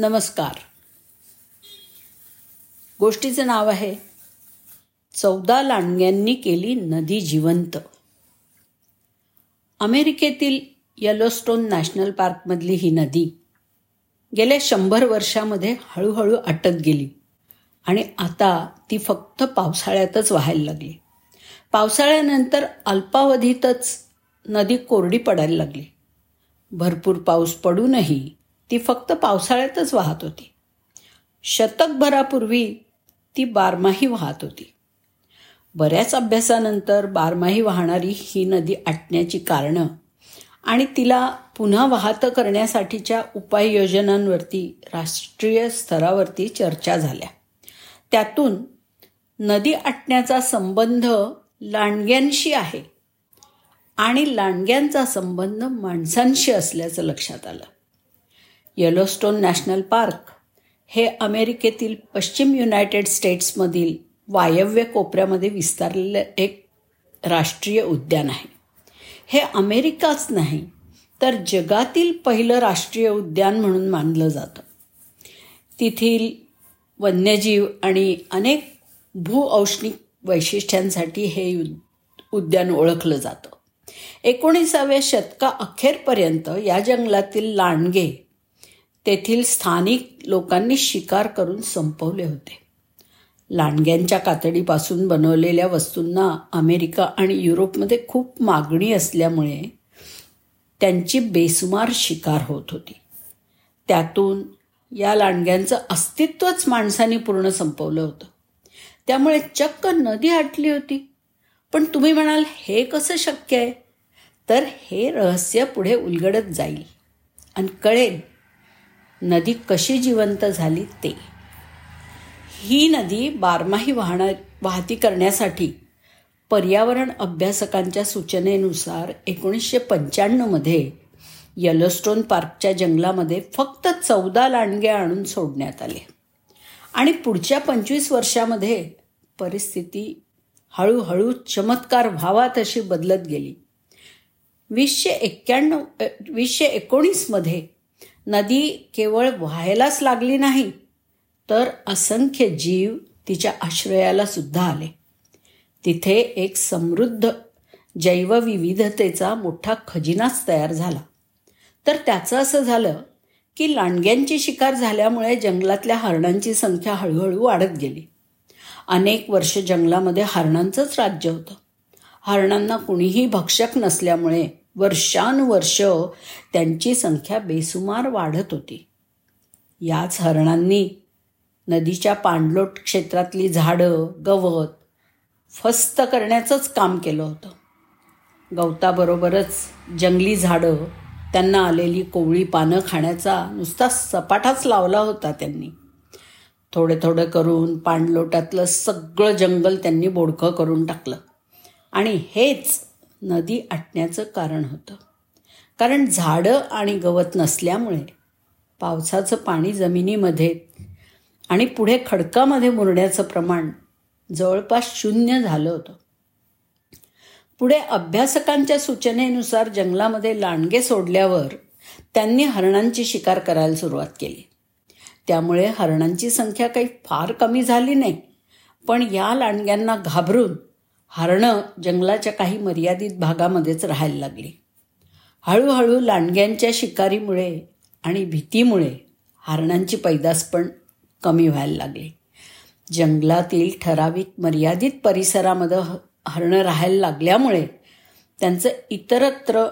नमस्कार. गोष्टीचं नाव आहे चौदा लांडग्यांनी केली नदी जिवंत. अमेरिकेतील येलोस्टोन नॅशनल पार्कमधली ही नदी गेल्या शंभर वर्षामध्ये हळूहळू आटत गेली आणि आता ती फक्त पावसाळ्यातच व्हायला लागली. पावसाळ्यानंतर अल्पावधीतच नदी कोरडी पडायला लागली. भरपूर पाऊस पडूनही ती फक्त पावसाळ्यातच वाहत होती. शतकभरापूर्वी ती बारमाही वाहत होती. बऱ्याच अभ्यासानंतर बारमाही वाहणारी ही नदी आटण्याची कारणं आणि तिला पुन्हा वाहतं करण्यासाठीच्या उपाययोजनांवरती राष्ट्रीय स्तरावरती चर्चा झाल्या. त्यातून नदी आटण्याचा संबंध लांडग्यांशी आहे आणि लांडग्यांचा संबंध माणसांशी असल्याचं लक्षात आलं. येलोस्टोन नॅशनल पार्क हे अमेरिकेतील पश्चिम युनायटेड स्टेट्समधील वायव्य कोपऱ्यामध्ये विस्तारलेलं एक राष्ट्रीय उद्यान आहे. हे अमेरिकाच नाही तर जगातील पहिलं राष्ट्रीय उद्यान म्हणून मानलं जातं. तेथील वन्यजीव आणि अनेक भूऔष्णिक वैशिष्ट्यांसाठी हे उद्यान ओळखलं जातं. एकोणीसाव्या शतका अखेरपर्यंत या जंगलातील लांडगे तेथील स्थानिक लोकांनी शिकार करून संपवले होते. लांडग्यांच्या कातडीपासून बनवलेल्या वस्तूंना अमेरिका आणि युरोपमध्ये खूप मागणी असल्यामुळे त्यांची बेसुमार शिकार होत होती. त्यातून या लांडग्यांचं अस्तित्वच माणसाने पूर्ण संपवलं होतं. त्यामुळे चक्क नदी आटली होती. पण तुम्ही म्हणाल हे कसं शक्य आहे? तर हे रहस्य पुढे उलगडत जाईल. आणि कळेल नदी कशी जिवंत झाली ते. ही नदी बारमाही वाहणार वाहती करण्यासाठी पर्यावरण अभ्यासकांच्या सूचनेनुसार एकोणीसशे पंच्याण्णवमध्ये यलोस्टोन पार्कच्या जंगलामध्ये फक्त चौदा लांडगे आणून सोडण्यात आले. आणि पुढच्या पंचवीस वर्षामध्ये परिस्थिती हळूहळू चमत्कार व्हावा तशी बदलत गेली. वीसशे एक्क्याण्णव वीसशे एकोणीसमध्ये नदी केवळ व्हायलाच लागली नाही तर असंख्य जीव तिच्या आश्रयाला सुद्धा आले. तिथे एक समृद्ध जैवविविधतेचा मोठा खजिनाच तयार झाला. तर त्याचं असं झालं की लांडग्यांची शिकार झाल्यामुळे जंगलातल्या हरणांची संख्या हळूहळू वाढत गेली. अनेक वर्ष जंगलामध्ये हरणांचंच राज्य होतं. हरणांना कुणीही भक्षक नसल्यामुळे वर्षानुवर्ष त्यांची संख्या बेसुमार वाढत होती. याच हरणांनी नदीच्या पाणलोट क्षेत्रातली झाडं गवत फस्त करण्याचंच काम केलं होतं. गवताबरोबरच जंगली झाडं त्यांना आलेली कोवळी पानं खाण्याचा नुसता सपाटाच लावला होता त्यांनी. थोडे थोडं करून पाणलोटातलं सगळं जंगल त्यांनी बोडकं करून टाकलं. आणि हेच नदी आटण्याचं कारण होतं. कारण झाडं आणि गवत नसल्यामुळे पावसाचं पाणी जमिनीमध्ये आणि पुढे खडकामध्ये मुरण्याचं प्रमाण जवळपास शून्य झालं होतं. पुढे अभ्यासकांच्या सूचनेनुसार जंगलामध्ये लांडगे सोडल्यावर त्यांनी हरणांची शिकार करायला सुरुवात केली. त्यामुळे हरणांची संख्या काही फार कमी झाली नाही. पण या लांडग्यांना घाबरून हरणं जंगलाच्या काही मर्यादित भागामध्येच राहायला लागली. हळूहळू लांडग्यांच्या शिकारीमुळे आणि भीतीमुळे हरणांची पैदास पण कमी व्हायला लागली. जंगलातील ठराविक मर्यादित परिसरामध्ये हरणं राहायला लागल्यामुळे त्यांचं इतरत्र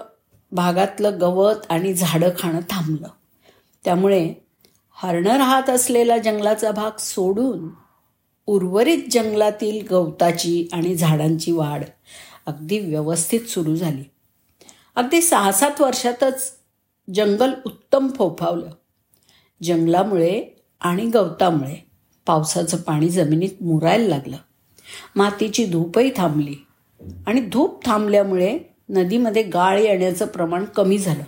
भागातलं गवत आणि झाडं खाणं थांबलं. त्यामुळे हरणं राहत असलेला जंगलाचा भाग सोडून उर्वरित जंगलातील गवताची आणि झाडांची वाढ अगदी व्यवस्थित सुरू झाली. अगदी सहा सात वर्षातच जंगल उत्तम फोफावलं. जंगलामुळे आणि गवतामुळे पावसाचं पाणी जमिनीत मुरायला लागलं. मातीची धूपही थांबली आणि धूप थांबल्यामुळे नदीमध्ये गाळ येण्याचं प्रमाण कमी झालं.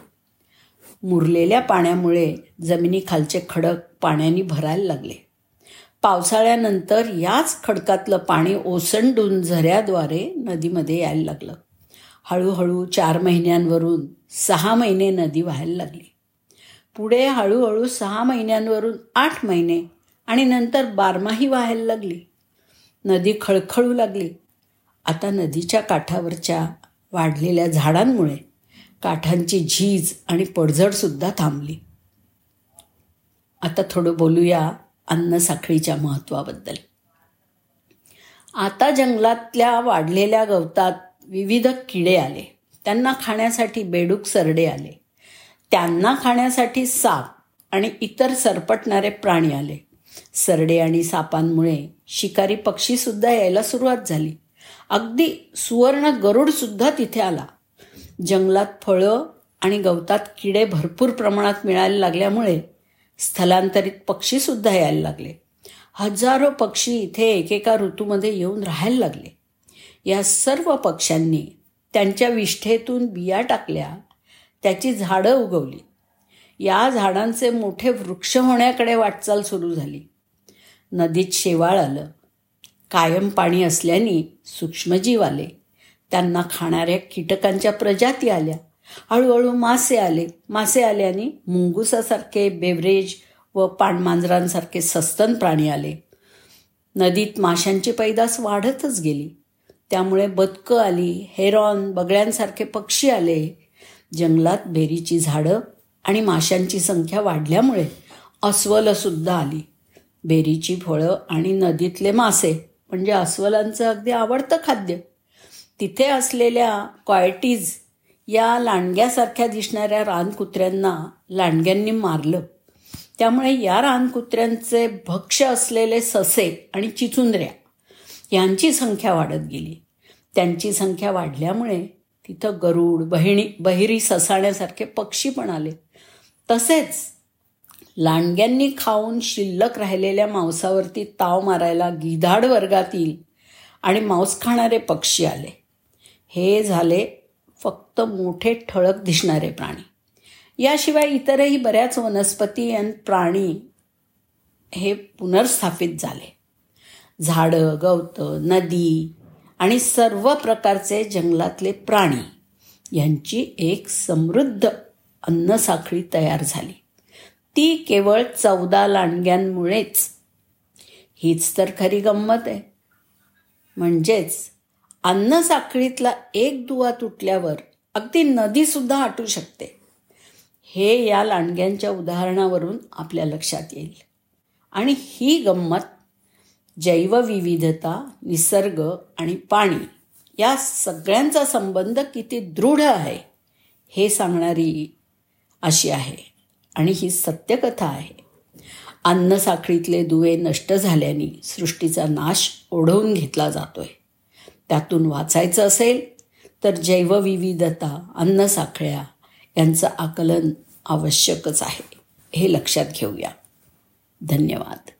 मुरलेल्या पाण्यामुळे जमिनीखालचे खडक पाण्याने भरायला लागले. पावसाळ्यानंतर याच खडकातलं पाणी ओसंडून झऱ्याद्वारे नदीमध्ये यायला लागलं. हळूहळू चार महिन्यांवरून सहा महिने नदी व्हायला लागली. पुढे हळूहळू सहा महिन्यांवरून आठ महिने आणि नंतर बारमाही व्हायला लागली. नदी खळखळू लागली. आता नदीच्या काठावरच्या वाढलेल्या झाडांमुळे काठांची झीज आणि पडझडसुद्धा थांबली. आता थोडं बोलूया अन्नसाखळीच्या महत्त्वाबद्दल आता जंगलातल्या वाढलेल्या गवतात विविध किडे आले. त्यांना खाण्यासाठी बेडूक सरडे आले. त्यांना खाण्यासाठी साप आणि इतर सरपटणारे प्राणी आले. सरडे आणि सापांमुळे शिकारी पक्षीसुद्धा यायला सुरुवात झाली. अगदी सुवर्ण गरुडसुद्धा तिथे आला. जंगलात फळं आणि गवतात किडे भरपूर प्रमाणात मिळायला लागल्यामुळे स्थलांतरित पक्षीसुद्धा यायला लागले. हजारो पक्षी इथे एकेका ऋतूमध्ये येऊन राहायला लागले. या सर्व पक्ष्यांनी त्यांच्या विष्ठेतून बिया टाकल्या. त्याची झाडं उगवली. या झाडांचे मोठे वृक्ष होण्याकडे वाटचाल सुरू झाली. नदीत शेवाळ आलं. कायम पाणी असल्याने सूक्ष्मजीव आले. त्यांना खाणाऱ्या कीटकांच्या प्रजाती आल्या. हळूहळू मासे आले. मासे आल्याने मुंगुसासारखे बेवरेज व पाणमांजरांसारखे सस्तन प्राणी आले. नदीत माशांची पैदास वाढतच गेली. त्यामुळे बदकं आली हेरॉन बगळ्यांसारखे पक्षी आले. जंगलात बेरीची झाडं आणि माशांची संख्या वाढल्यामुळे अस्वलंसुद्धा आली. बेरीची फळं आणि नदीतले मासे म्हणजे अस्वलांचं अगदी आवडतं खाद्य. तिथे असलेल्या क्वायटीज या लांडग्यासारख्या दिसणाऱ्या रानकुत्र्यांना लांडग्यांनी मारलं. त्यामुळे या रानकुत्र्यांचे भक्ष असलेले ससे आणि चिचुंद्र्या यांची संख्या वाढत गेली. त्यांची संख्या वाढल्यामुळे तिथं गरुड बहिणी बहिरी ससाण्यासारखे पक्षी पण आले. तसेच लांडग्यांनी खाऊन शिल्लक राहिलेल्या मांसावरती ताव मारायला गिधाड वर्गातील आणि मांस खाणारे पक्षी आले. हे झाले फक्त मोठे ठळक दिसणारे प्राणी. याशिवाय इतरही बऱ्याच वनस्पती आणि प्राणी हे पुनर्स्थापित झाले. झाडं गवतं नदी आणि सर्व प्रकारचे जंगलातले प्राणी यांची एक समृद्ध अन्नसाखळी तयार झाली. ती केवळ चौदा लांडग्यांमुळेच. हीच तर खरी गंमत आहे. म्हणजेच अन्नसाखळीतला एक दुवा तुटल्यावर अगदी नदीसुद्धा आटू शकते. हे या लांडग्यांच्या उदाहरणावरून आपल्या लक्षात येईल. आणि ही गंमत जैवविविधता निसर्ग आणि पाणी या सगळ्यांचा संबंध किती दृढ आहे हे सांगणारी अशी आहे. आणि ही सत्यकथा आहे. अन्नसाखळीतले दुवे नष्ट झाल्याने सृष्टीचा नाश ओढवून घेतला जातोय. त्यातून वाचायचं असेल तर जैवविविधता अन्नसाखळ्या यांचं आकलन आवश्यकच आहे. हे लक्षात घेऊया. धन्यवाद.